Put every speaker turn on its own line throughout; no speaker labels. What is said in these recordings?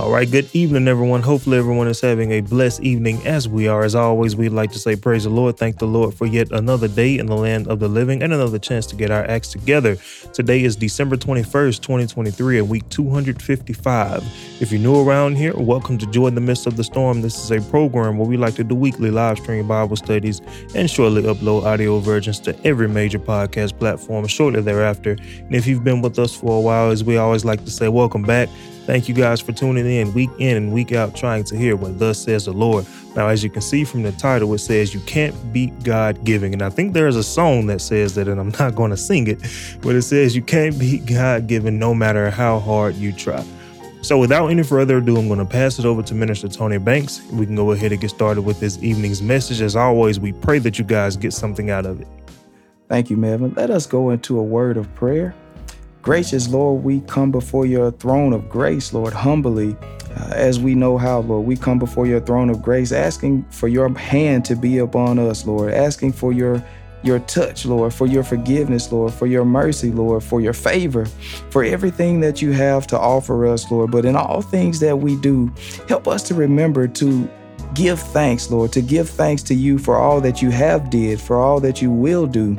All right, good evening, everyone. Hopefully, everyone is having a blessed evening as we are. As always, we'd like to say praise the Lord. Thank the Lord for yet another day in the land of the living and another chance to get our acts together. Today is December 21st, 2023, and week 255. If you're new around here, welcome to Joy in the Midst of the Storm. This is a program where we like to do weekly live stream Bible studies and shortly upload audio versions to every major podcast platform shortly thereafter. And if you've been with us for a while, as we always like to say, welcome back. Thank you guys for tuning in week in and week out, trying to hear what thus says the Lord. Now, as you can see from the title, it says you can't beat God giving. And I think there is a song that says that, and I'm not going to sing it, but it says you can't beat God giving no matter how hard you try. So, without any further ado, I'm going to pass it over to Minister Tony Banks. We can go ahead and get started with this evening's message. As always, we pray that you guys get something out of it.
Thank you, Melvin. Let us go into a word of prayer. Gracious Lord, we come before your throne of grace, Lord, humbly, uh, as we know how, Lord. We come before your throne of grace, asking for your hand to be upon us, Lord, asking for your your touch, Lord, for your forgiveness, Lord, for your mercy, Lord, for your favor, for everything that you have to offer us, Lord. But in all things that we do, help us to remember to give thanks, Lord, to give thanks to you for all that you have did, for all that you will do.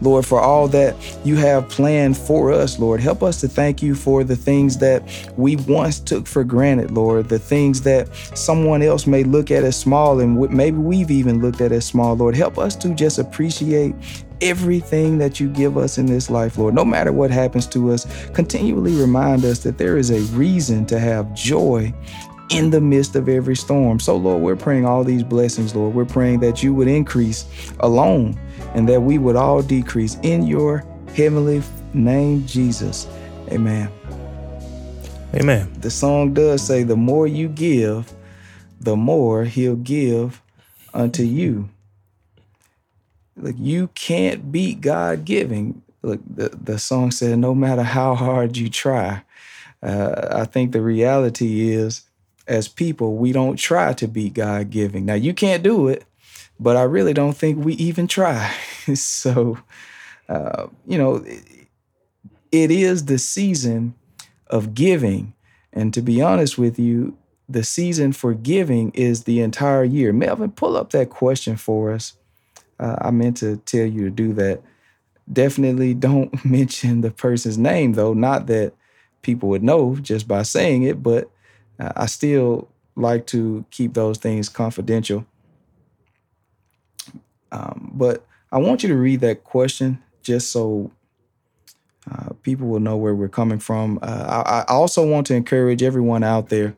Lord, for all that you have planned for us, Lord. Help us to thank you for the things that we once took for granted, Lord, the things that someone else may look at as small and maybe we've even looked at as small, Lord. Help us to just appreciate everything that you give us in this life, Lord. No matter what happens to us, continually remind us that there is a reason to have joy in the midst of every storm. So, Lord, we're praying all these blessings, Lord. We're praying that you would increase alone and that we would all decrease in your heavenly name, Jesus. Amen.
Amen.
The song does say, the more you give, the more he'll give unto you. Like you can't beat God giving. Look, the, the song said, no matter how hard you try. Uh, I think the reality is, as people, we don't try to be God giving. Now, you can't do it, but I really don't think we even try. so, uh, you know, it, it is the season of giving. And to be honest with you, the season for giving is the entire year. Melvin, pull up that question for us. Uh, I meant to tell you to do that. Definitely don't mention the person's name, though. Not that people would know just by saying it, but I still like to keep those things confidential. Um, but I want you to read that question just so uh, people will know where we're coming from. Uh, I, I, also want to encourage everyone out there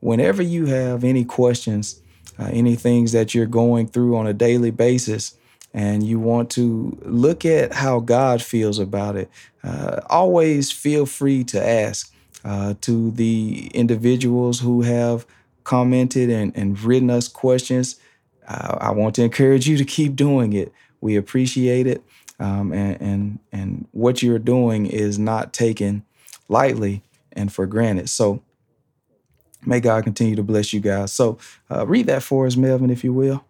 whenever you have any questions, uh, any things that you're going through on a daily basis, and you want to look at how God feels about it, uh, always feel free to ask uh, to the individuals who have commented and, and written us questions. Uh, I want to encourage you to keep doing it. We appreciate it. Um, and, and, and what you're doing is not taken lightly and for granted. So may God continue to bless you guys. So uh, read that for us, Melvin, if you will.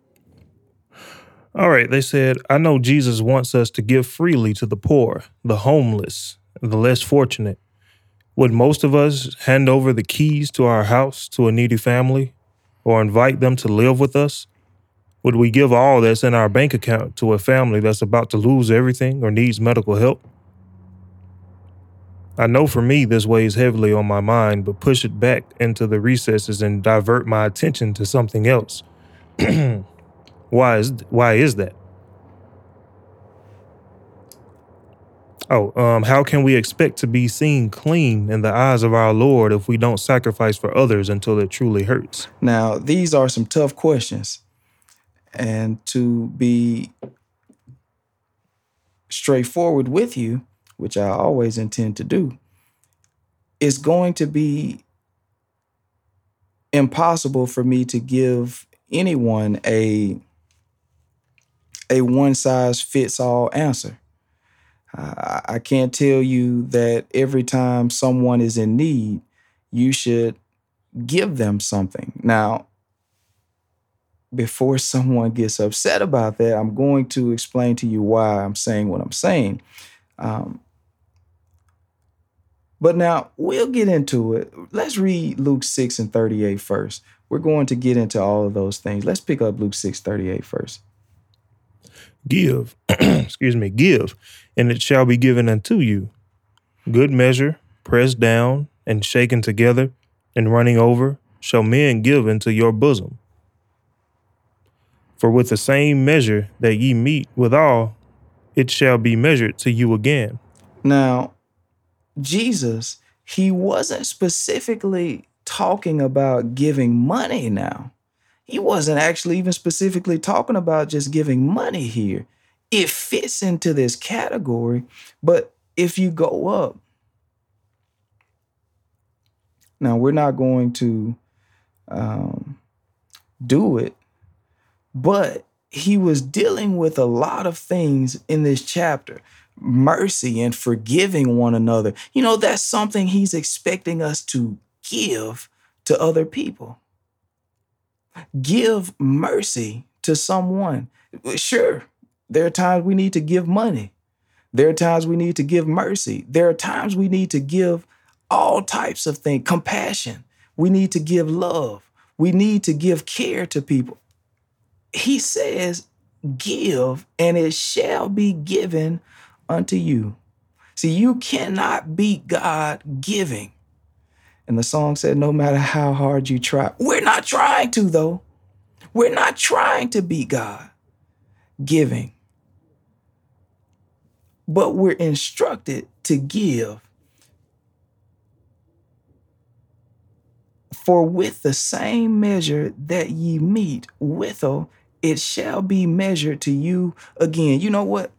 All right. They said, I know Jesus wants us to give freely to the poor, the homeless, the less fortunate. Would most of us hand over the keys to our house to a needy family or invite them to live with us? Would we give all that's in our bank account to a family that's about to lose everything or needs medical help? I know for me this weighs heavily on my mind, but push it back into the recesses and divert my attention to something else. why is why is that? Oh, um, how can we expect to be seen clean in the eyes of our Lord if we don't sacrifice for others until it truly hurts?
Now, these are some tough questions and to be straightforward with you, which I always intend to do, it's going to be impossible for me to give anyone a a one size fits all answer. Uh, I can't tell you that every time someone is in need, you should give them something. Now, before someone gets upset about that, I'm going to explain to you why I'm saying what I'm saying. Um, But now we'll get into it. Let's read Luke 6 and 38 first. We're going to get into all of those things. Let's pick up Luke 6, 38 first.
Give, excuse me, give, and it shall be given unto you. Good measure, pressed down and shaken together and running over, shall men give into your bosom. For with the same measure that ye meet withal, it shall be measured to you again.
Now, Jesus, he wasn't specifically talking about giving money now. He wasn't actually even specifically talking about just giving money here. It fits into this category, but if you go up, now we're not going to um, do it, but he was dealing with a lot of things in this chapter mercy and forgiving one another. You know, that's something he's expecting us to give to other people. Give mercy to someone. Sure, there are times we need to give money. There are times we need to give mercy. There are times we need to give all types of things, compassion. We need to give love. We need to give care to people. He says, Give, and it shall be given unto you. See, you cannot beat God giving. And the song said, no matter how hard you try, we're not trying to, though. We're not trying to beat God giving. But we're instructed to give. For with the same measure that ye meet withal, it shall be measured to you again. You know what?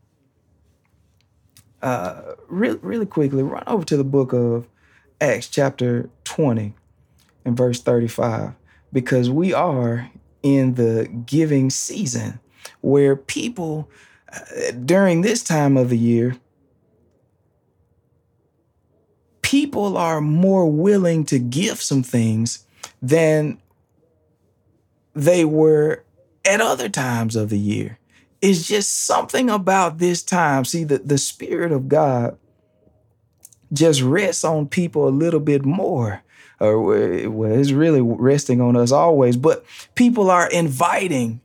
Uh, really, really quickly, run over to the book of Acts, chapter 20, and verse 35, because we are in the giving season where people during this time of the year, people are more willing to give some things than they were at other times of the year. It's just something about this time. See, the, the Spirit of God just rests on people a little bit more. Or well, it's really resting on us always, but people are inviting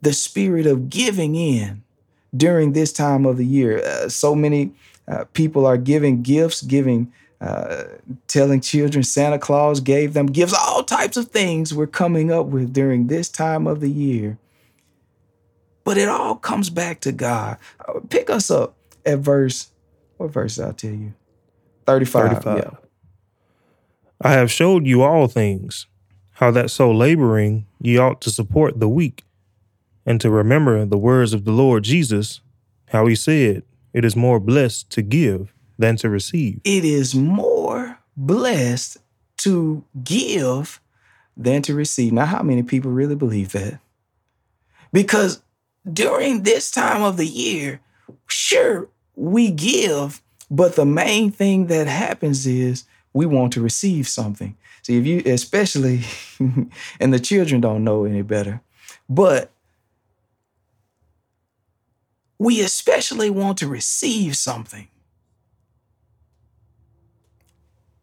the spirit of giving in during this time of the year. Uh, so many uh, people are giving gifts, giving, uh, telling children Santa Claus gave them gifts, all types of things we're coming up with during this time of the year but it all comes back to God. Uh, pick us up at verse, what verse I'll tell you? 35. 35. Yeah.
I have showed you all things, how that so laboring ye ought to support the weak, and to remember the words of the Lord Jesus, how he said, It is more blessed to give than to receive.
It is more blessed to give than to receive. Now, how many people really believe that? Because during this time of the year, sure, we give, but the main thing that happens is we want to receive something. See, if you, especially, and the children don't know any better, but we especially want to receive something.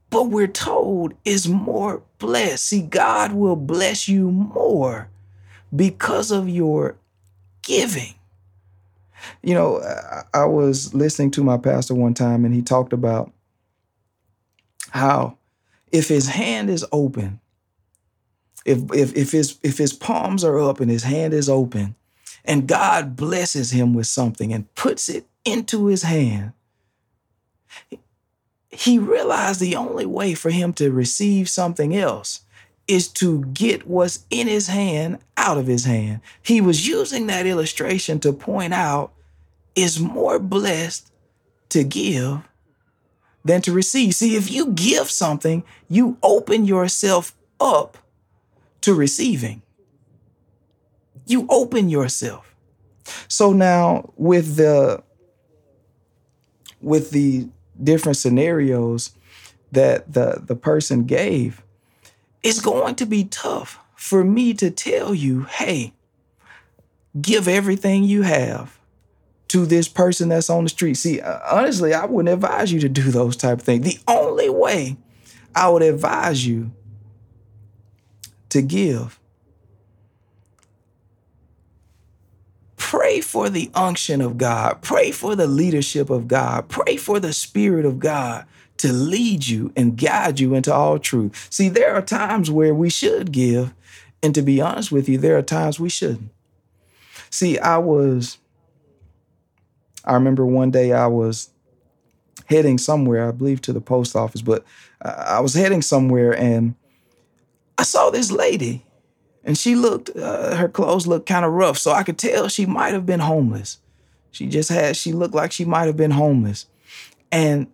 But we're told is more blessed. See, God will bless you more because of your giving. You know, I was listening to my pastor one time and he talked about how if his hand is open, if if if his if his palms are up and his hand is open, and God blesses him with something and puts it into his hand, he realized the only way for him to receive something else is to get what's in his hand out of his hand. He was using that illustration to point out it's more blessed to give than to receive. See, if you give something, you open yourself up to receiving. You open yourself. So now with the with the different scenarios that the the person gave, it's going to be tough for me to tell you, hey, give everything you have to this person that's on the street. See, uh, honestly, I wouldn't advise you to do those type of things. The only way I would advise you to give pray for the unction of God, pray for the leadership of God, pray for the spirit of God to lead you and guide you into all truth. See, there are times where we should give, and to be honest with you, there are times we shouldn't. See, I was, I remember one day I was heading somewhere, I believe to the post office, but uh, I was heading somewhere and I saw this lady and she looked, uh, her clothes looked kind of rough. So I could tell she might have been homeless. She just had, she looked like she might have been homeless. And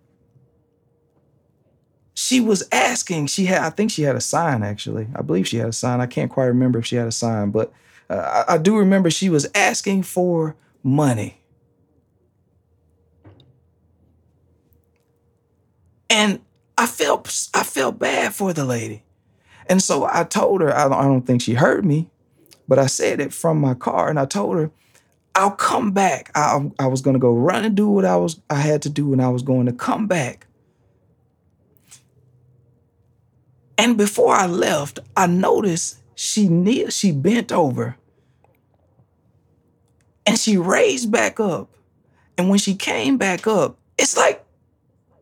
she was asking, she had, I think she had a sign actually. I believe she had a sign. I can't quite remember if she had a sign, but uh, I, I do remember she was asking for money. And I felt I felt bad for the lady. And so I told her, I don't think she heard me, but I said it from my car and I told her, I'll come back. I, I was going to go run and do what I was I had to do and I was going to come back. And before I left, I noticed she kneel, she bent over and she raised back up. And when she came back up, it's like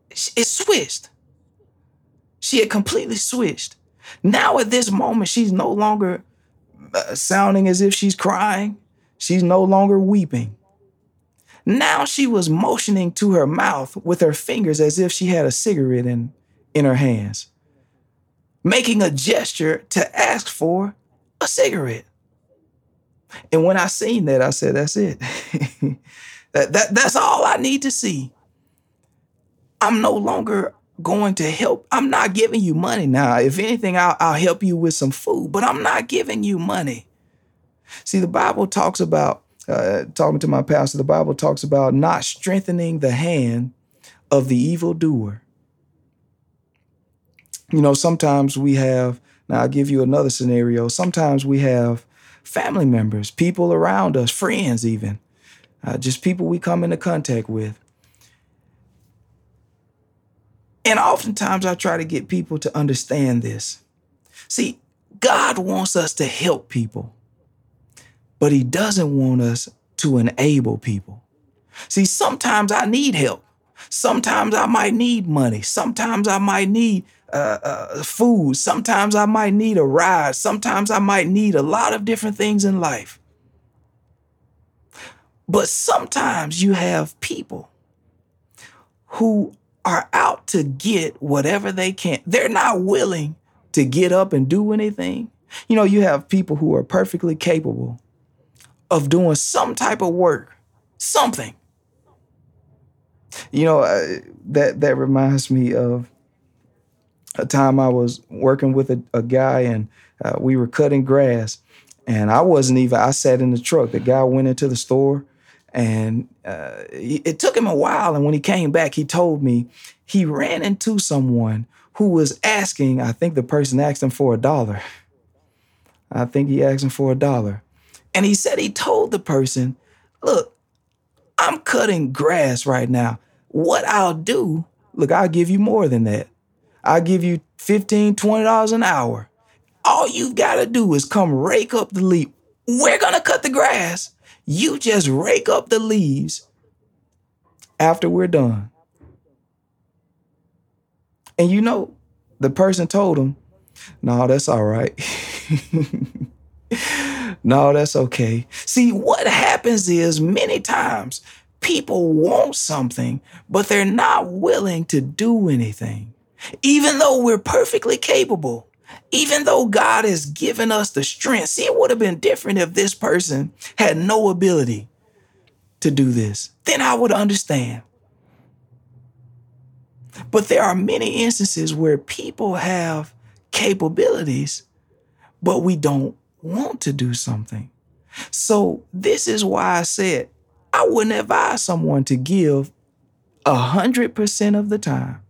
it switched. She had completely switched. Now, at this moment, she's no longer uh, sounding as if she's crying. She's no longer weeping. Now she was motioning to her mouth with her fingers as if she had a cigarette in, in her hands, making a gesture to ask for a cigarette. And when I seen that, I said, that's it. that, that, that's all I need to see. I'm no longer going to help. I'm not giving you money now. If anything, I'll, I'll help you with some food, but I'm not giving you money. See, the Bible talks about, uh, talking to my pastor, the Bible talks about not strengthening the hand of the evildoer. You know, sometimes we have, now I'll give you another scenario. Sometimes we have family members, people around us, friends even, uh, just people we come into contact with and oftentimes I try to get people to understand this. See, God wants us to help people, but He doesn't want us to enable people. See, sometimes I need help. Sometimes I might need money. Sometimes I might need uh, uh, food. Sometimes I might need a ride. Sometimes I might need a lot of different things in life. But sometimes you have people who are out to get whatever they can. They're not willing to get up and do anything. You know, you have people who are perfectly capable of doing some type of work, something. You know, that that reminds me of a time I was working with a, a guy and uh, we were cutting grass, and I wasn't even. I sat in the truck. The guy went into the store and uh, it took him a while. And when he came back, he told me he ran into someone who was asking, I think the person asked him for a dollar. I think he asked him for a dollar. And he said he told the person, Look, I'm cutting grass right now. What I'll do, look, I'll give you more than that. I'll give you $15, $20 an hour. All you've got to do is come rake up the leaf. We're going to cut the grass you just rake up the leaves after we're done. And you know, the person told him, No, that's all right. no, that's okay. See, what happens is many times people want something, but they're not willing to do anything, even though we're perfectly capable even though God has given us the strength, see, it would have been different if this person had no ability to do this. Then I would understand. But there are many instances where people have capabilities, but we don't want to do something. So, this is why I said I wouldn't advise someone to give 100% of the time.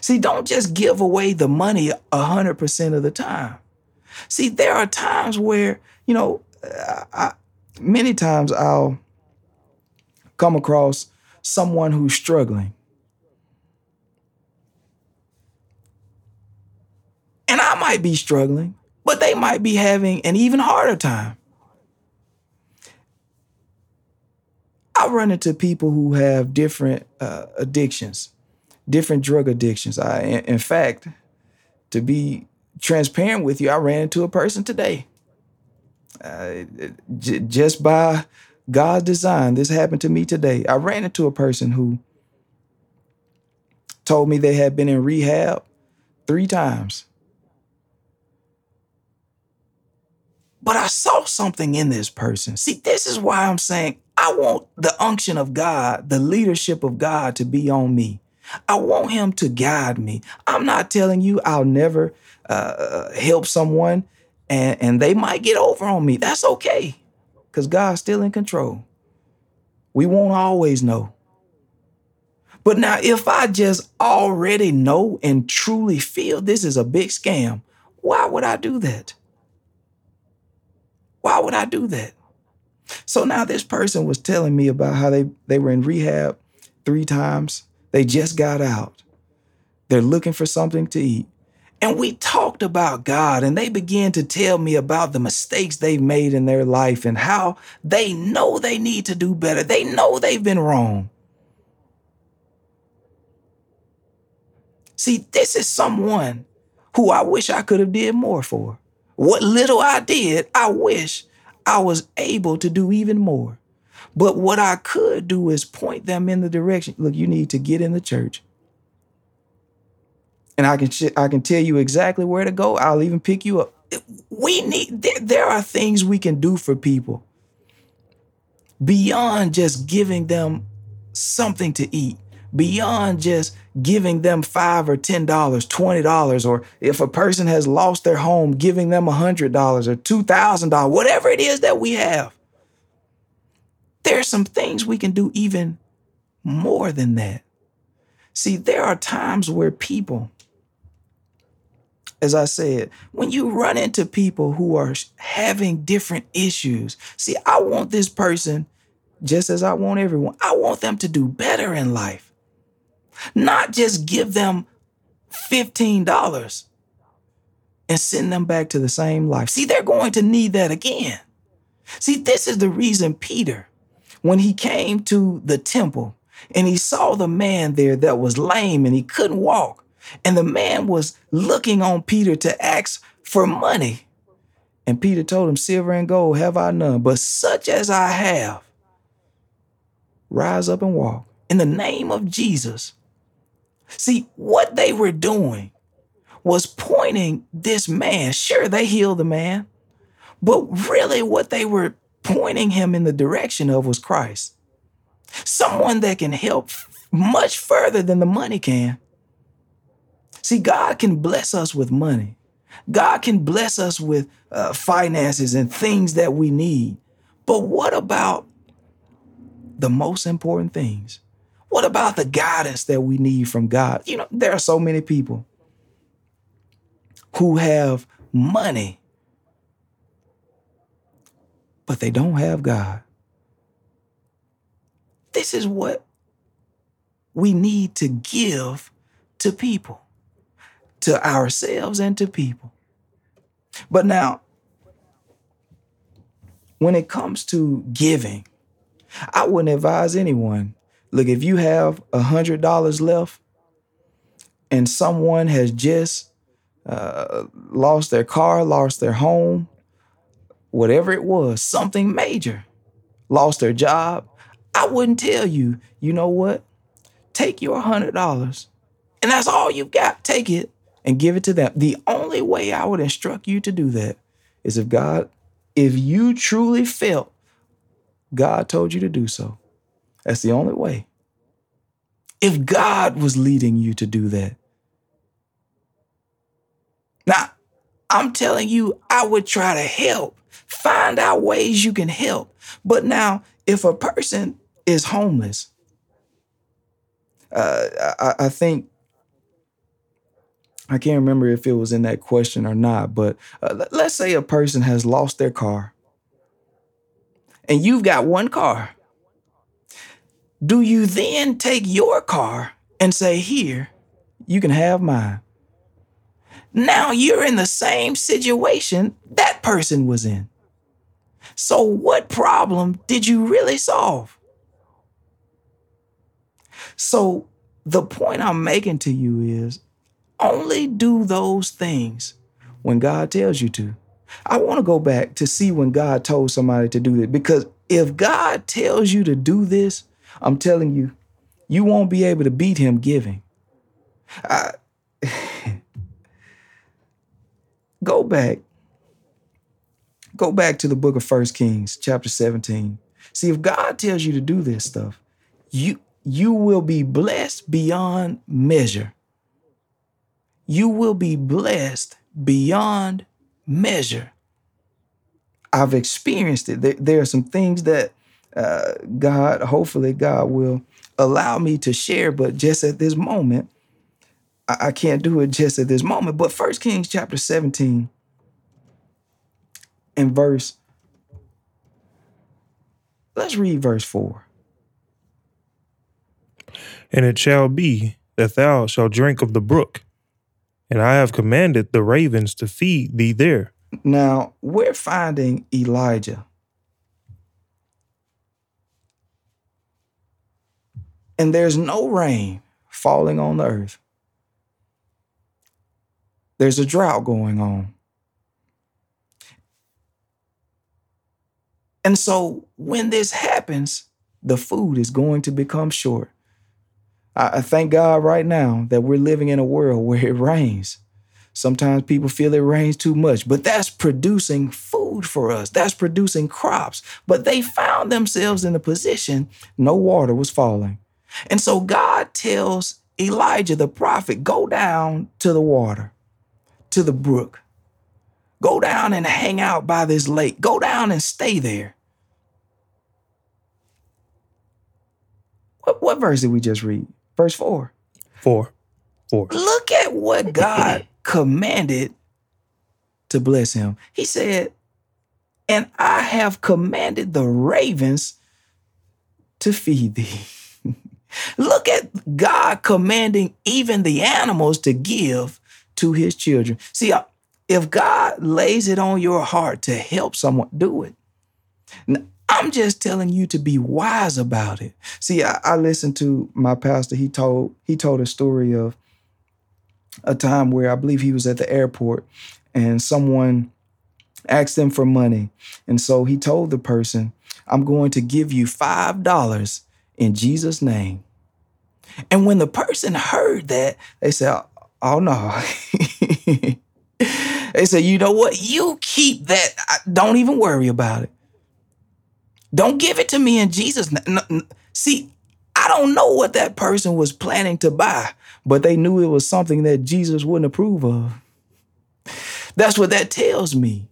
See, don't just give away the money 100% of the time. See, there are times where, you know, I, many times I'll come across someone who's struggling. And I might be struggling, but they might be having an even harder time. I run into people who have different uh, addictions, different drug addictions. I, in fact, to be transparent with you, I ran into a person today. Uh, j- just by God's design, this happened to me today. I ran into a person who told me they had been in rehab three times. But I saw something in this person. See, this is why I'm saying I want the unction of God, the leadership of God to be on me. I want Him to guide me. I'm not telling you I'll never uh, help someone and, and they might get over on me. That's okay because God's still in control. We won't always know. But now, if I just already know and truly feel this is a big scam, why would I do that? Why would I do that? So now this person was telling me about how they, they were in rehab three times. They just got out. They're looking for something to eat. And we talked about God, and they began to tell me about the mistakes they've made in their life and how they know they need to do better. They know they've been wrong. See, this is someone who I wish I could have did more for. What little I did, I wish I was able to do even more. But what I could do is point them in the direction. Look, you need to get in the church. And I can I can tell you exactly where to go. I'll even pick you up. We need there, there are things we can do for people beyond just giving them something to eat, beyond just giving them five or ten dollars, twenty dollars, or if a person has lost their home, giving them a hundred dollars or two thousand dollars, whatever it is that we have. There's some things we can do even more than that. See, there are times where people, as I said, when you run into people who are having different issues, see, I want this person, just as I want everyone, I want them to do better in life. Not just give them $15 and send them back to the same life. See, they're going to need that again. See, this is the reason Peter, when he came to the temple and he saw the man there that was lame and he couldn't walk, and the man was looking on Peter to ask for money. And Peter told him, Silver and gold have I none, but such as I have, rise up and walk. In the name of Jesus, See, what they were doing was pointing this man. Sure, they healed the man, but really what they were pointing him in the direction of was Christ. Someone that can help much further than the money can. See, God can bless us with money. God can bless us with uh, finances and things that we need. But what about the most important things? What about the guidance that we need from God? You know, there are so many people who have money, but they don't have God. This is what we need to give to people, to ourselves and to people. But now, when it comes to giving, I wouldn't advise anyone Look, if you have a hundred dollars left and someone has just uh, lost their car, lost their home, whatever it was, something major, lost their job, I wouldn't tell you, you know what? Take your hundred dollars and that's all you've got. Take it and give it to them. The only way I would instruct you to do that is if God, if you truly felt God told you to do so. That's the only way. If God was leading you to do that. Now, I'm telling you, I would try to help. Find out ways you can help. But now, if a person is homeless, uh, I, I think I can't remember if it was in that question or not, but uh, let's say a person has lost their car and you've got one car do you then take your car and say, Here, you can have mine? Now you're in the same situation that person was in. So, what problem did you really solve? So, the point I'm making to you is only do those things when God tells you to. I want to go back to see when God told somebody to do it because if God tells you to do this, I'm telling you, you won't be able to beat him giving. I, go back. Go back to the book of First Kings, chapter 17. See, if God tells you to do this stuff, you you will be blessed beyond measure. You will be blessed beyond measure. I've experienced it. There, there are some things that uh, God, hopefully, God will allow me to share, but just at this moment, I, I can't do it just at this moment. But First Kings chapter 17 and verse, let's read verse 4.
And it shall be that thou shalt drink of the brook, and I have commanded the ravens to feed thee there.
Now, we're finding Elijah. And there's no rain falling on the earth. There's a drought going on. And so when this happens, the food is going to become short. I, thank God right now that we're living in a world where it rains. Sometimes people feel it rains too much, but that's producing food for us. That's producing crops. But they found themselves in a position no water was falling. And so God tells Elijah the prophet, go down to the water, to the brook. Go down and hang out by this lake. Go down and stay there. What, what verse did we just read? Verse 4.
4. 4.
Look at what God commanded to bless him. He said, And I have commanded the ravens to feed thee. Look at God commanding even the animals to give to his children. See, uh, if God lays it on your heart to help someone, do it. Now, I'm just telling you to be wise about it. See, I, I listened to my pastor. He told he told a story of a time where I believe he was at the airport and someone asked him for money. And so he told the person, I'm going to give you $5 in Jesus' name. And when the person heard that, they said, Oh no. they said, You know what? You keep that. Don't even worry about it. Don't give it to me in Jesus'. See, I don't know what that person was planning to buy, but they knew it was something that Jesus wouldn't approve of. That's what that tells me.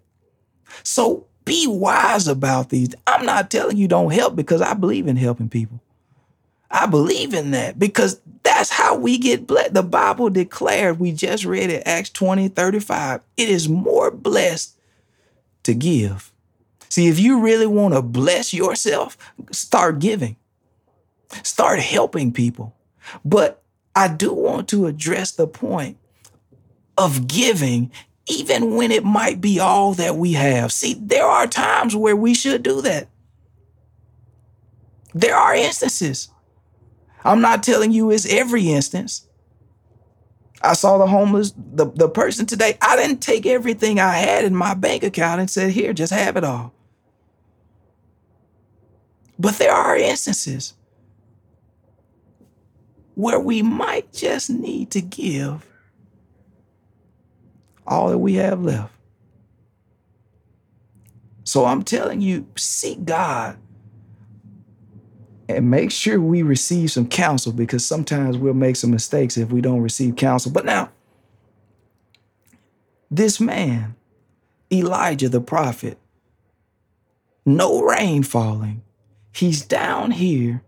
So be wise about these. I'm not telling you don't help because I believe in helping people. I believe in that because that's how we get blessed. The Bible declared, we just read it, Acts 20, 35. It is more blessed to give. See, if you really want to bless yourself, start giving. Start helping people. But I do want to address the point of giving, even when it might be all that we have. See, there are times where we should do that. There are instances. I'm not telling you it's every instance. I saw the homeless, the, the person today. I didn't take everything I had in my bank account and said, here, just have it all. But there are instances where we might just need to give all that we have left. So I'm telling you, seek God and make sure we receive some counsel because sometimes we'll make some mistakes if we don't receive counsel. But now, this man, Elijah the prophet, no rain falling, he's down here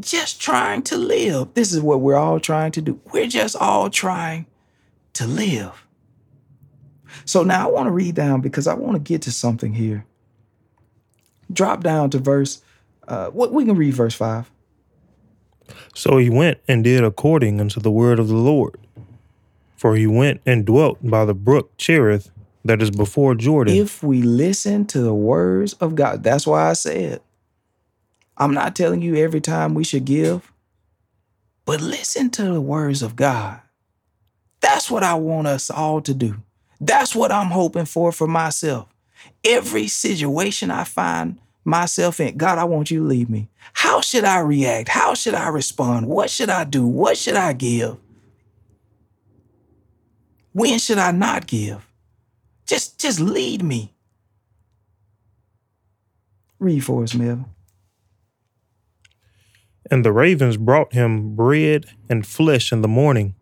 just trying to live. This is what we're all trying to do. We're just all trying to live. So now I want to read down because I want to get to something here. Drop down to verse, uh, what we can read verse 5.
So he went and did according unto the word of the Lord. For he went and dwelt by the brook Cherith that is before Jordan.
If we listen to the words of God, that's why I said, I'm not telling you every time we should give, but listen to the words of God. That's what I want us all to do. That's what I'm hoping for for myself. Every situation I find myself in, God, I want you to lead me. How should I react? How should I respond? What should I do? What should I give? When should I not give? Just just lead me. Read for us, Melvin.
And the ravens brought him bread and flesh in the morning,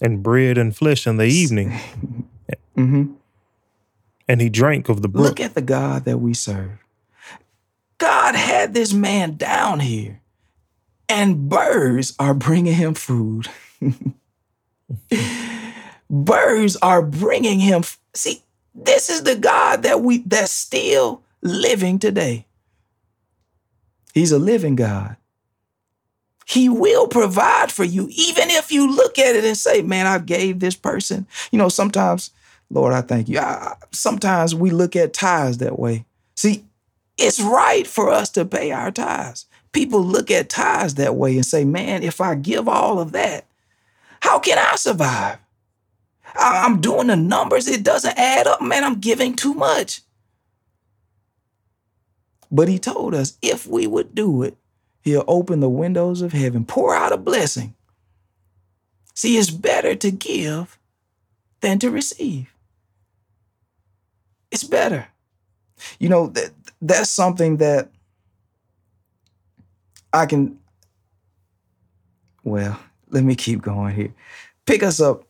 and bread and flesh in the evening.
mm-hmm.
And he drank of the brook.
Look at the God that we serve. God had this man down here, and birds are bringing him food. birds are bringing him. See, this is the God that we that's still living today. He's a living God. He will provide for you, even if you look at it and say, Man, I gave this person. You know, sometimes, Lord, I thank you. I, sometimes we look at tithes that way. See, it's right for us to pay our tithes. People look at tithes that way and say, Man, if I give all of that, how can I survive? I'm doing the numbers, it doesn't add up. Man, I'm giving too much. But he told us if we would do it, He'll open the windows of heaven, pour out a blessing. See, it's better to give than to receive. It's better. You know, that, that's something that I can. Well, let me keep going here. Pick us up,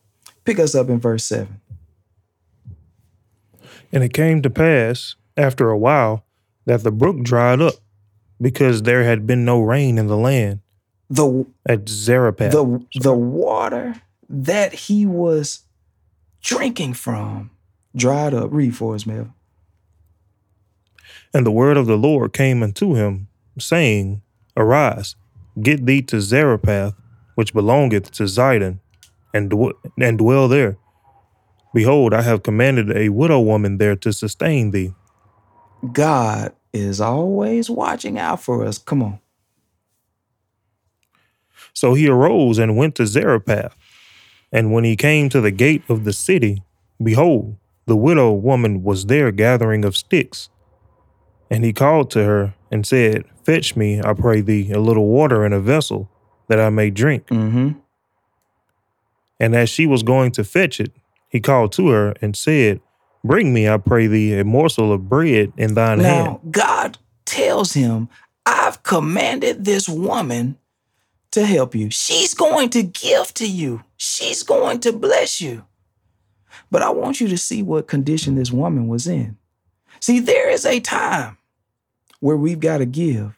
pick us up in verse 7.
And it came to pass after a while that the brook dried up because there had been no rain in the land.
The
at Zarephath.
The the water that he was drinking from dried up. Read for us, Mel.
And the word of the Lord came unto him, saying, Arise, get thee to Zarephath, which belongeth to Zidon, and, dw- and dwell there. Behold, I have commanded a widow woman there to sustain thee.
God is always watching out for us. Come on.
So he arose and went to Zarephath. And when he came to the gate of the city, behold, the widow woman was there gathering of sticks. And he called to her and said, Fetch me, I pray thee, a little water in a vessel, that I may drink.
Mm-hmm.
And as she was going to fetch it, he called to her and said, Bring me, I pray thee, a morsel of bread in thine
now,
hand.
God tells him, I've commanded this woman to help you. She's going to give to you, she's going to bless you. But I want you to see what condition this woman was in. See, there is a time where we've got to give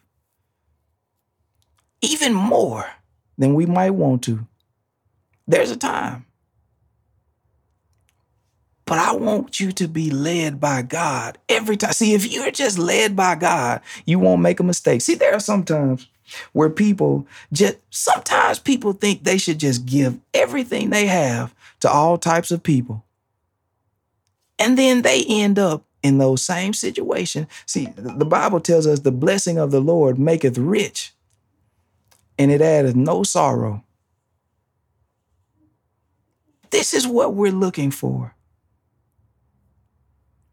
even more than we might want to. There's a time. But I want you to be led by God every time. See, if you're just led by God, you won't make a mistake. See, there are sometimes where people just, sometimes people think they should just give everything they have to all types of people. And then they end up in those same situations. See, the Bible tells us the blessing of the Lord maketh rich, and it addeth no sorrow. This is what we're looking for.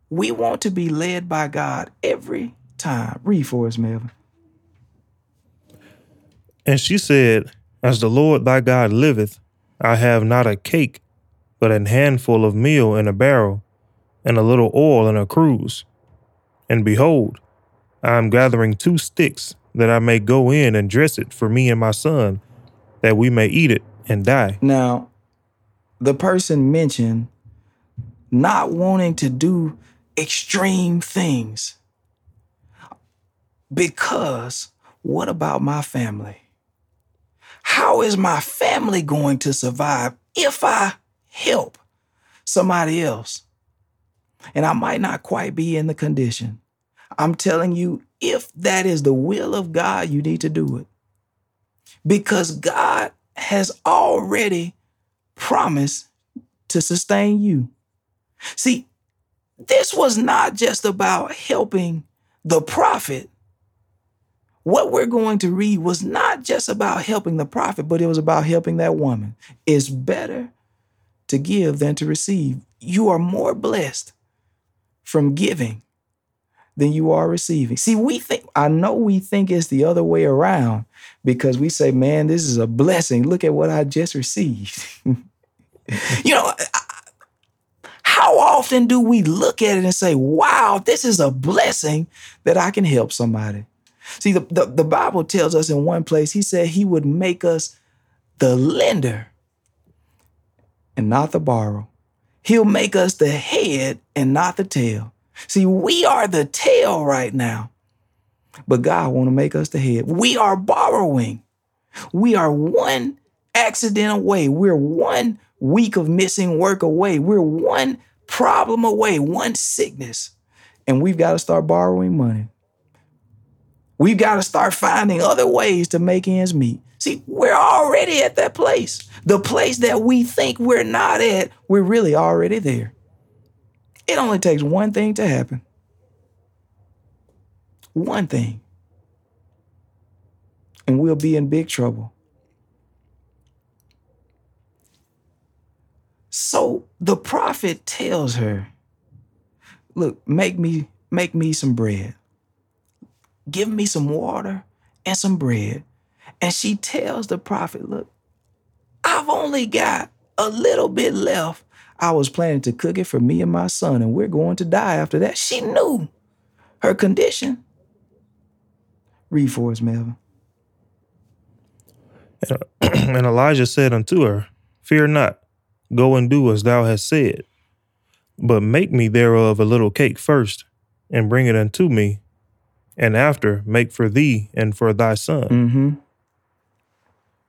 We want to be led by God every time. Read for us, Melvin.
And she said, As the Lord thy God liveth, I have not a cake, but an handful of meal in a barrel, and a little oil in a cruse. And behold, I am gathering two sticks, that I may go in and dress it for me and my son, that we may eat it and die.
Now, the person mentioned not wanting to do extreme things. Because what about my family? How is my family going to survive if I help somebody else? And I might not quite be in the condition. I'm telling you, if that is the will of God, you need to do it. Because God has already promised to sustain you. See, this was not just about helping the prophet. What we're going to read was not just about helping the prophet, but it was about helping that woman. It's better to give than to receive. You are more blessed from giving than you are receiving. See, we think, I know we think it's the other way around because we say, man, this is a blessing. Look at what I just received. you know, how often do we look at it and say, wow, this is a blessing that I can help somebody? See, the, the, the Bible tells us in one place, he said he would make us the lender and not the borrower. He'll make us the head and not the tail. See, we are the tail right now, but God want to make us the head. We are borrowing. We are one accident away. We're one week of missing work away. We're one problem away, one sickness. And we've got to start borrowing money. We've got to start finding other ways to make ends meet. See, we're already at that place. The place that we think we're not at, we're really already there. It only takes one thing to happen. One thing. And we'll be in big trouble. So the prophet tells her, look, make me make me some bread. Give me some water and some bread. And she tells the prophet, look, I've only got a little bit left. I was planning to cook it for me and my son, and we're going to die after that. She knew her condition. Read for us, Melvin.
And Elijah said unto her, Fear not, Go and do as thou hast said. But make me thereof a little cake first, and bring it unto me, and after make for thee and for thy son.
Mm-hmm.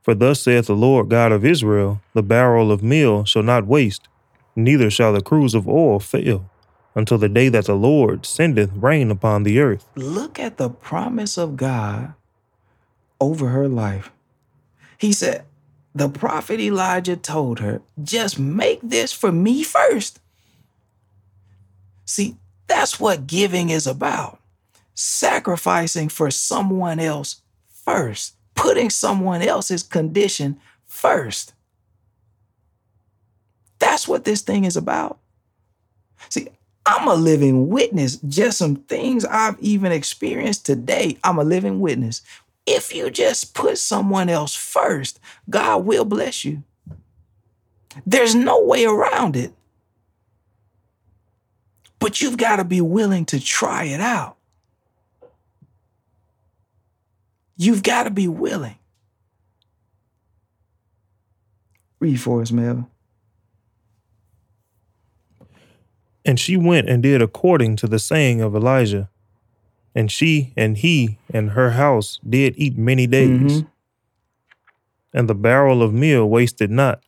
For thus saith the Lord God of Israel The barrel of meal shall not waste, neither shall the cruse of oil fail, until the day that the Lord sendeth rain upon the earth.
Look at the promise of God over her life. He said, the prophet Elijah told her, just make this for me first. See, that's what giving is about sacrificing for someone else first, putting someone else's condition first. That's what this thing is about. See, I'm a living witness. Just some things I've even experienced today. I'm a living witness. If you just put someone else first, God will bless you. There's no way around it. But you've got to be willing to try it out. You've got to be willing. Read for us, Melvin.
And she went and did according to the saying of Elijah. And she and he and her house did eat many days. Mm-hmm. And the barrel of meal wasted not,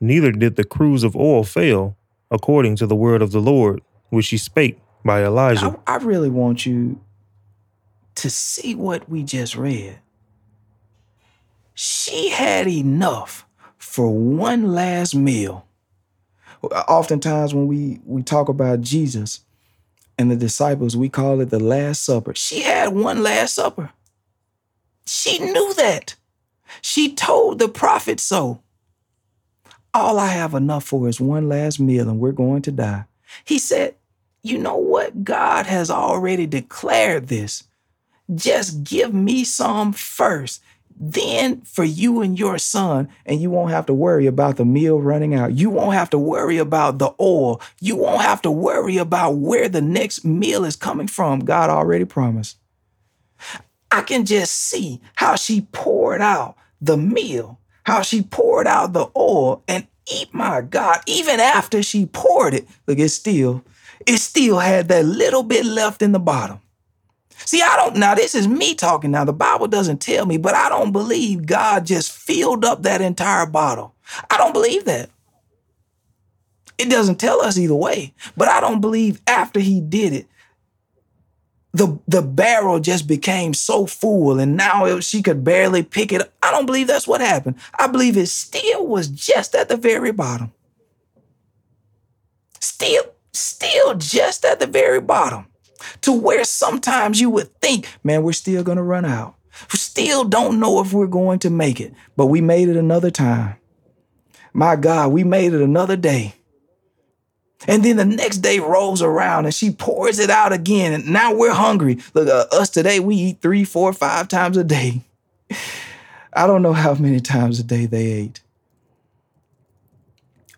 neither did the cruse of oil fail, according to the word of the Lord, which he spake by Elijah.
I, I really want you to see what we just read. She had enough for one last meal. Oftentimes, when we, we talk about Jesus, and the disciples, we call it the Last Supper. She had one Last Supper. She knew that. She told the prophet so. All I have enough for is one last meal, and we're going to die. He said, You know what? God has already declared this. Just give me some first then for you and your son, and you won't have to worry about the meal running out. You won't have to worry about the oil. You won't have to worry about where the next meal is coming from. God already promised. I can just see how she poured out the meal, how she poured out the oil, and eat my God, even after she poured it, look, it still, it still had that little bit left in the bottom. See, I don't, now this is me talking now. The Bible doesn't tell me, but I don't believe God just filled up that entire bottle. I don't believe that. It doesn't tell us either way, but I don't believe after he did it, the the barrel just became so full and now it, she could barely pick it up. I don't believe that's what happened. I believe it still was just at the very bottom. Still, still just at the very bottom. To where sometimes you would think, man, we're still gonna run out. We still don't know if we're going to make it, but we made it another time. My God, we made it another day. And then the next day rolls around and she pours it out again. And now we're hungry. Look, uh, us today, we eat three, four, five times a day. I don't know how many times a day they ate.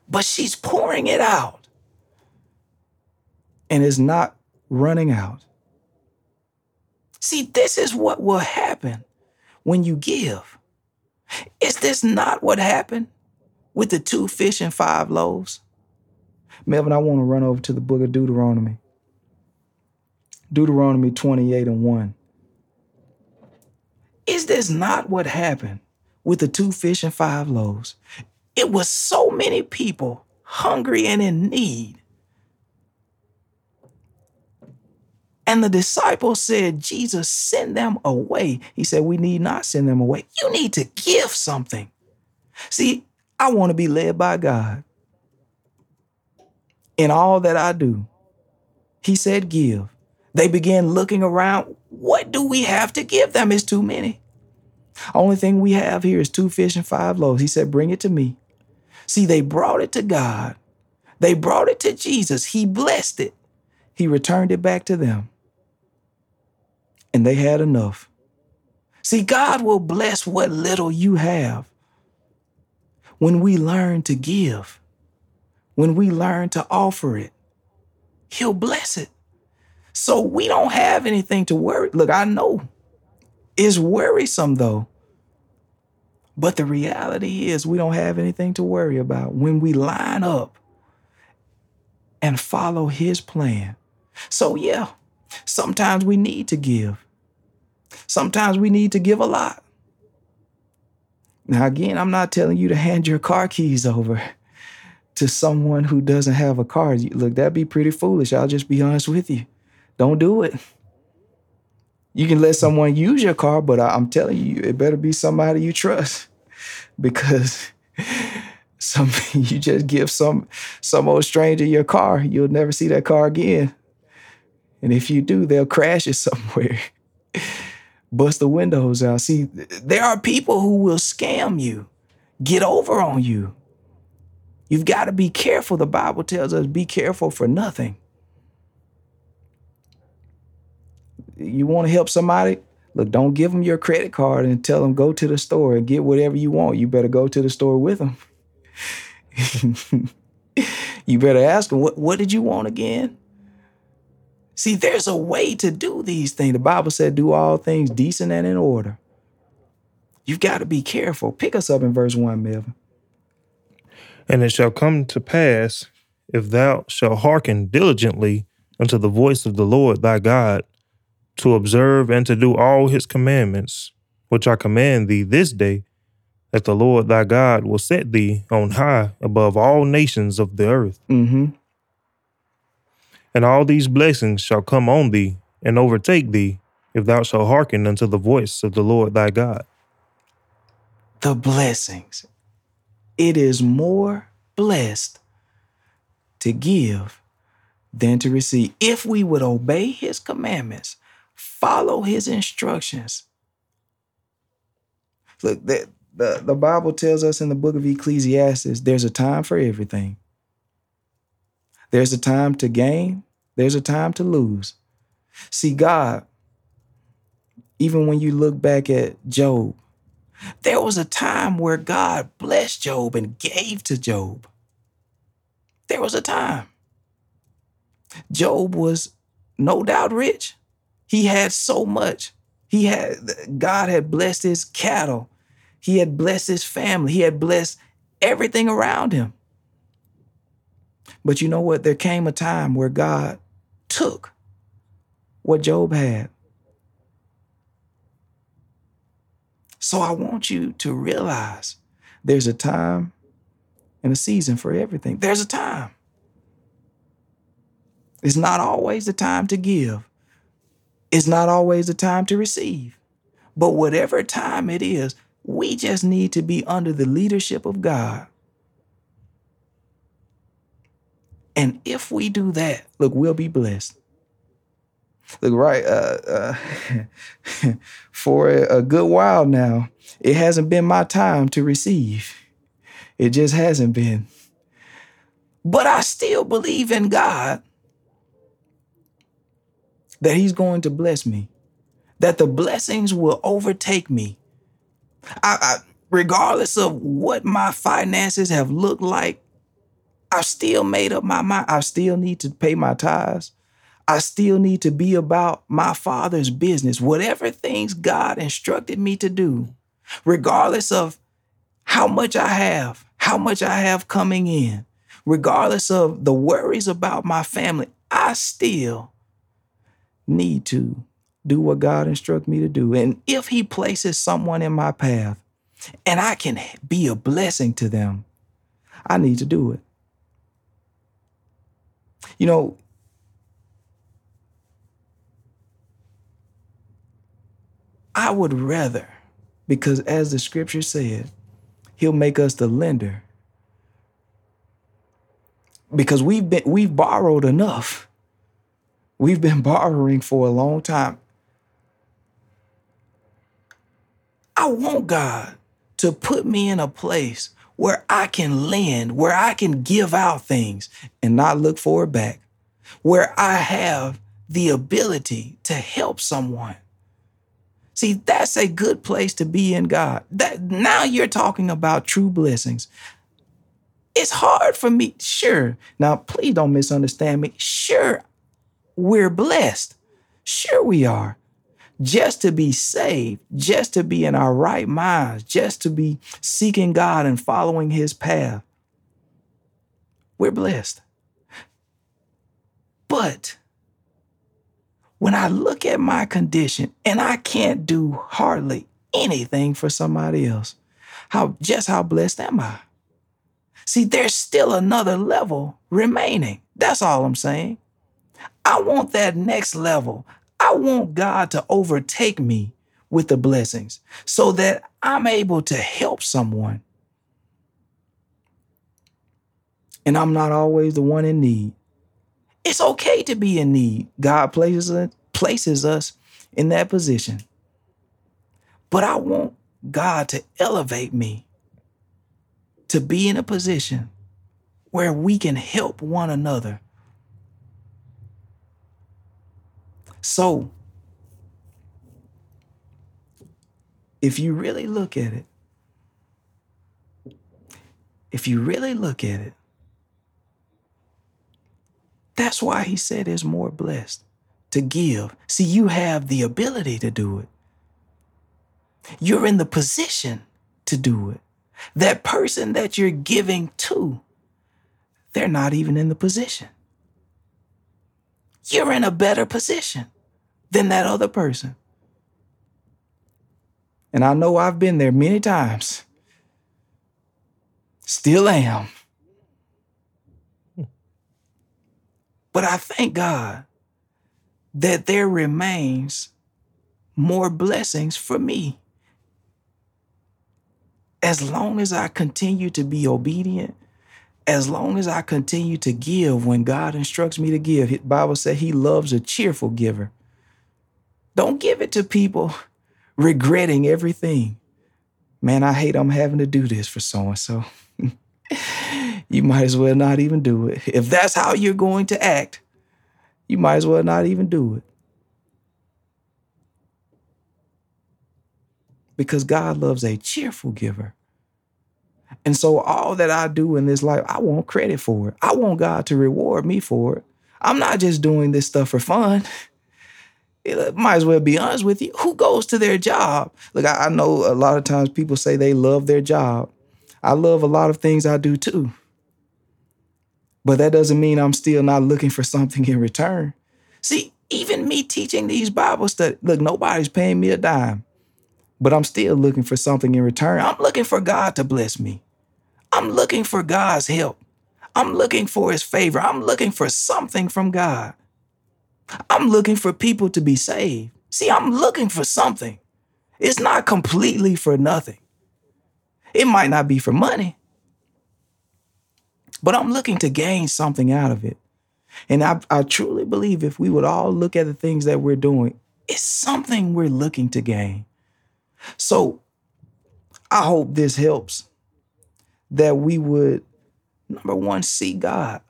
But she's pouring it out. And it's not running out. See, this is what will happen when you give. Is this not what happened with the two fish and five loaves? Melvin, I want to run over to the book of Deuteronomy. Deuteronomy 28 and 1. Is this not what happened with the two fish and five loaves? It was so many people hungry and in need. And the disciples said, Jesus, send them away. He said, We need not send them away. You need to give something. See, I want to be led by God in all that I do. He said, Give. They began looking around. What do we have to give them? It's too many. Only thing we have here is two fish and five loaves. He said, Bring it to me. See, they brought it to God. They brought it to Jesus. He blessed it. He returned it back to them. And they had enough. See, God will bless what little you have when we learn to give when we learn to offer it, He'll bless it. So we don't have anything to worry. Look, I know it's worrisome though. But the reality is, we don't have anything to worry about when we line up and follow His plan. So, yeah, sometimes we need to give. Sometimes we need to give a lot. Now, again, I'm not telling you to hand your car keys over to someone who doesn't have a car. Look, that'd be pretty foolish. I'll just be honest with you. Don't do it. You can let someone use your car, but I'm telling you, it better be somebody you trust because some you just give some some old stranger your car, you'll never see that car again. And if you do, they'll crash it somewhere. Bust the windows out. See, there are people who will scam you, get over on you You've got to be careful. The Bible tells us be careful for nothing. You want to help somebody? Look, don't give them your credit card and tell them go to the store and get whatever you want. You better go to the store with them. you better ask them, what, what did you want again? See, there's a way to do these things. The Bible said, do all things decent and in order. You've got to be careful. Pick us up in verse 1, Melvin.
And it shall come to pass, if thou shalt hearken diligently unto the voice of the Lord thy God, to observe and to do all his commandments, which I command thee this day, that the Lord thy God will set thee on high above all nations of the earth.
Mm-hmm.
And all these blessings shall come on thee and overtake thee, if thou shalt hearken unto the voice of the Lord thy God.
The blessings it is more blessed to give than to receive. If we would obey his commandments, follow his instructions. Look, the, the, the Bible tells us in the book of Ecclesiastes there's a time for everything. There's a time to gain, there's a time to lose. See, God, even when you look back at Job, there was a time where God blessed Job and gave to Job. There was a time. Job was no doubt rich. He had so much. He had God had blessed his cattle. He had blessed his family. He had blessed everything around him. But you know what? There came a time where God took what Job had So I want you to realize there's a time and a season for everything. There's a time. It's not always the time to give. It's not always the time to receive. But whatever time it is, we just need to be under the leadership of God. And if we do that, look, we'll be blessed. Look, right, uh, uh, for a good while now, it hasn't been my time to receive. It just hasn't been. But I still believe in God that He's going to bless me, that the blessings will overtake me. I, I, regardless of what my finances have looked like, I've still made up my mind. I still need to pay my tithes. I still need to be about my father's business, whatever things God instructed me to do, regardless of how much I have, how much I have coming in, regardless of the worries about my family, I still need to do what God instructed me to do. And if He places someone in my path and I can be a blessing to them, I need to do it. You know, I would rather, because as the scripture said, he'll make us the lender. Because we've been we've borrowed enough. We've been borrowing for a long time. I want God to put me in a place where I can lend, where I can give out things and not look for it back, where I have the ability to help someone. See, that's a good place to be in God. That now you're talking about true blessings. It's hard for me, sure. Now, please don't misunderstand me. Sure, we're blessed. Sure, we are. Just to be saved, just to be in our right minds, just to be seeking God and following his path. We're blessed. But when I look at my condition and I can't do hardly anything for somebody else, how just how blessed am I? See, there's still another level remaining. That's all I'm saying. I want that next level. I want God to overtake me with the blessings so that I'm able to help someone. And I'm not always the one in need. It's okay to be in need. God places us, places us in that position. But I want God to elevate me to be in a position where we can help one another. So, if you really look at it, if you really look at it, that's why he said is more blessed to give. See, you have the ability to do it. You're in the position to do it. That person that you're giving to, they're not even in the position. You're in a better position than that other person. And I know I've been there many times. Still am. But I thank God that there remains more blessings for me. As long as I continue to be obedient, as long as I continue to give when God instructs me to give, the Bible said he loves a cheerful giver. Don't give it to people regretting everything. Man, I hate I'm having to do this for so and so you might as well not even do it. If that's how you're going to act, you might as well not even do it. Because God loves a cheerful giver. And so, all that I do in this life, I want credit for it. I want God to reward me for it. I'm not just doing this stuff for fun. Eh, it might as well be honest with you. Who goes to their job? Look, I, I know a lot of times people say they love their job. I love a lot of things I do too. But that doesn't mean I'm still not looking for something in return. See, even me teaching these Bible studies, look, nobody's paying me a dime, but I'm still looking for something in return. I'm looking for God to bless me. I'm looking for God's help. I'm looking for his favor. I'm looking for something from God. I'm looking for people to be saved. See, I'm looking for something. It's not completely for nothing. It might not be for money, but I'm looking to gain something out of it. And I, I truly believe if we would all look at the things that we're doing, it's something we're looking to gain. So I hope this helps that we would, number one, see God.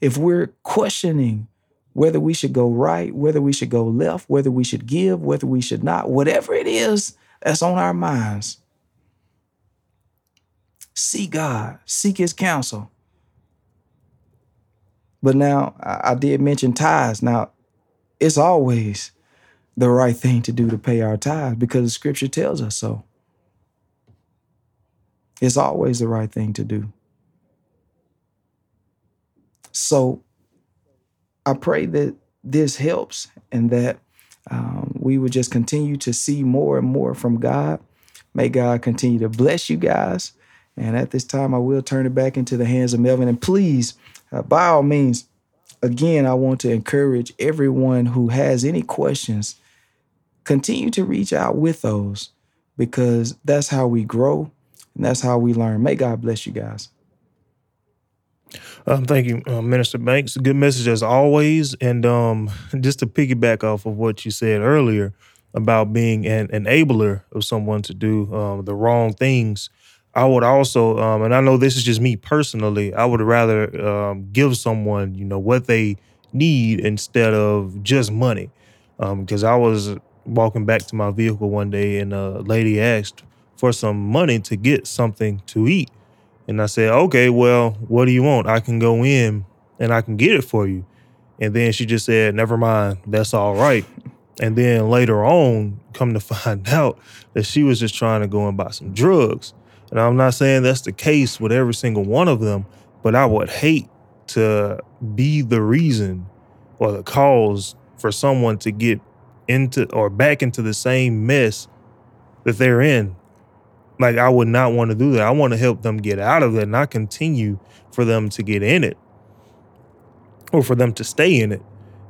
If we're questioning whether we should go right, whether we should go left, whether we should give, whether we should not, whatever it is that's on our minds, seek God, seek His counsel. But now I, did mention tithes. Now, it's always the right thing to do to pay our tithes because the scripture tells us so. It's always the right thing to do. So I pray that this helps and that um, we would just continue to see more and more from God. May God continue to bless you guys. And at this time, I will turn it back into the hands of Melvin. And please, uh, by all means, again, I want to encourage everyone who has any questions, continue to reach out with those because that's how we grow and that's how we learn. May God bless you guys.
Um, thank you, uh, Minister Banks. Good message as always. And um, just to piggyback off of what you said earlier about being an enabler of someone to do um, the wrong things, I would also, um, and I know this is just me personally, I would rather um, give someone, you know, what they need instead of just money. Because um, I was walking back to my vehicle one day and a lady asked for some money to get something to eat. And I said, okay, well, what do you want? I can go in and I can get it for you. And then she just said, never mind, that's all right. And then later on, come to find out that she was just trying to go and buy some drugs. And I'm not saying that's the case with every single one of them, but I would hate to be the reason or the cause for someone to get into or back into the same mess that they're in. Like I would not want to do that. I want to help them get out of it, not continue for them to get in it or for them to stay in it.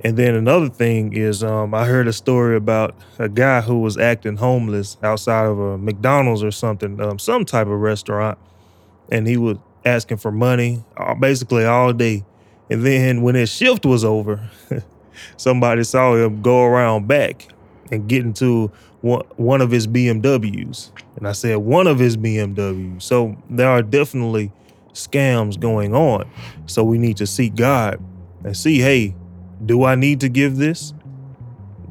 And then another thing is, um, I heard a story about a guy who was acting homeless outside of a McDonald's or something, um, some type of restaurant, and he was asking for money basically all day. And then when his shift was over, somebody saw him go around back and get into one, of his BMWs. And I said one of his BMWs. So there are definitely scams going on. So we need to seek God and see, hey, do I need to give this?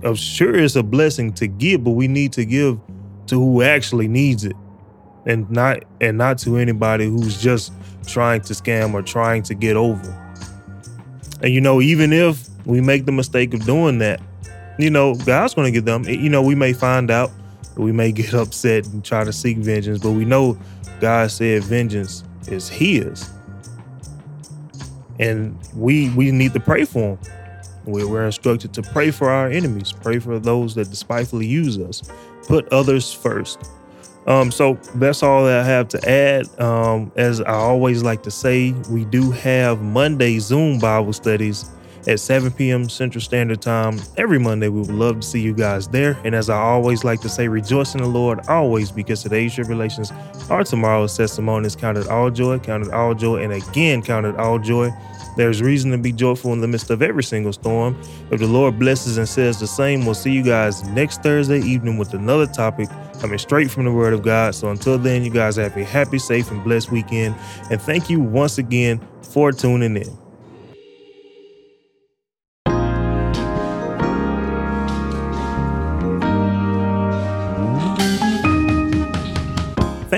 I'm sure it's a blessing to give, but we need to give to who actually needs it. And not and not to anybody who's just trying to scam or trying to get over. And you know, even if we make the mistake of doing that, you know, God's gonna get them. You know, we may find out, we may get upset and try to seek vengeance, but we know God said vengeance is his. And we we need to pray for him. We're instructed to pray for our enemies, pray for those that despitefully use us, put others first. Um, so that's all that I have to add. Um, as I always like to say, we do have Monday Zoom Bible studies at 7 p.m. Central Standard Time every Monday. We would love to see you guys there. And as I always like to say, rejoice in the Lord always because today's tribulations are tomorrow's testimonies. Counted all joy, counted all joy, and again counted all joy there's reason to be joyful in the midst of every single storm. If the Lord blesses and says the same, we'll see you guys next Thursday evening with another topic coming straight from the Word of God. So until then, you guys have a happy, safe, and blessed weekend. And thank you once again for tuning in.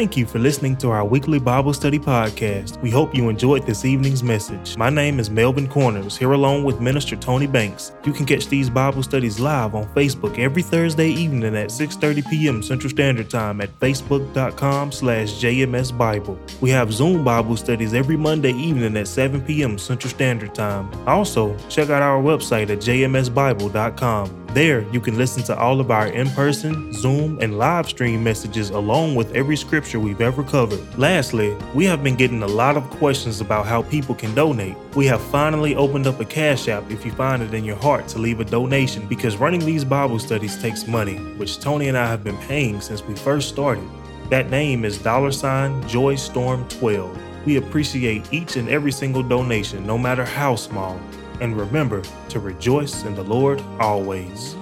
Thank you for listening to our weekly Bible study podcast. We hope you enjoyed this evening's message. My name is Melvin Corners, here along with Minister Tony Banks. You can catch these Bible studies live on Facebook every Thursday evening at 6:30 p.m. Central Standard Time at facebook.com slash jmsbible. We have Zoom Bible studies every Monday evening at 7 p.m. Central Standard Time. Also, check out our website at jmsbible.com. There, you can listen to all of our in person, Zoom, and live stream messages along with every scripture we've ever covered. Lastly, we have been getting a lot of questions about how people can donate. We have finally opened up a Cash App if you find it in your heart to leave a donation because running these Bible studies takes money, which Tony and I have been paying since we first started. That name is dollar sign joystorm12. We appreciate each and every single donation, no matter how small. And remember to rejoice in the Lord always.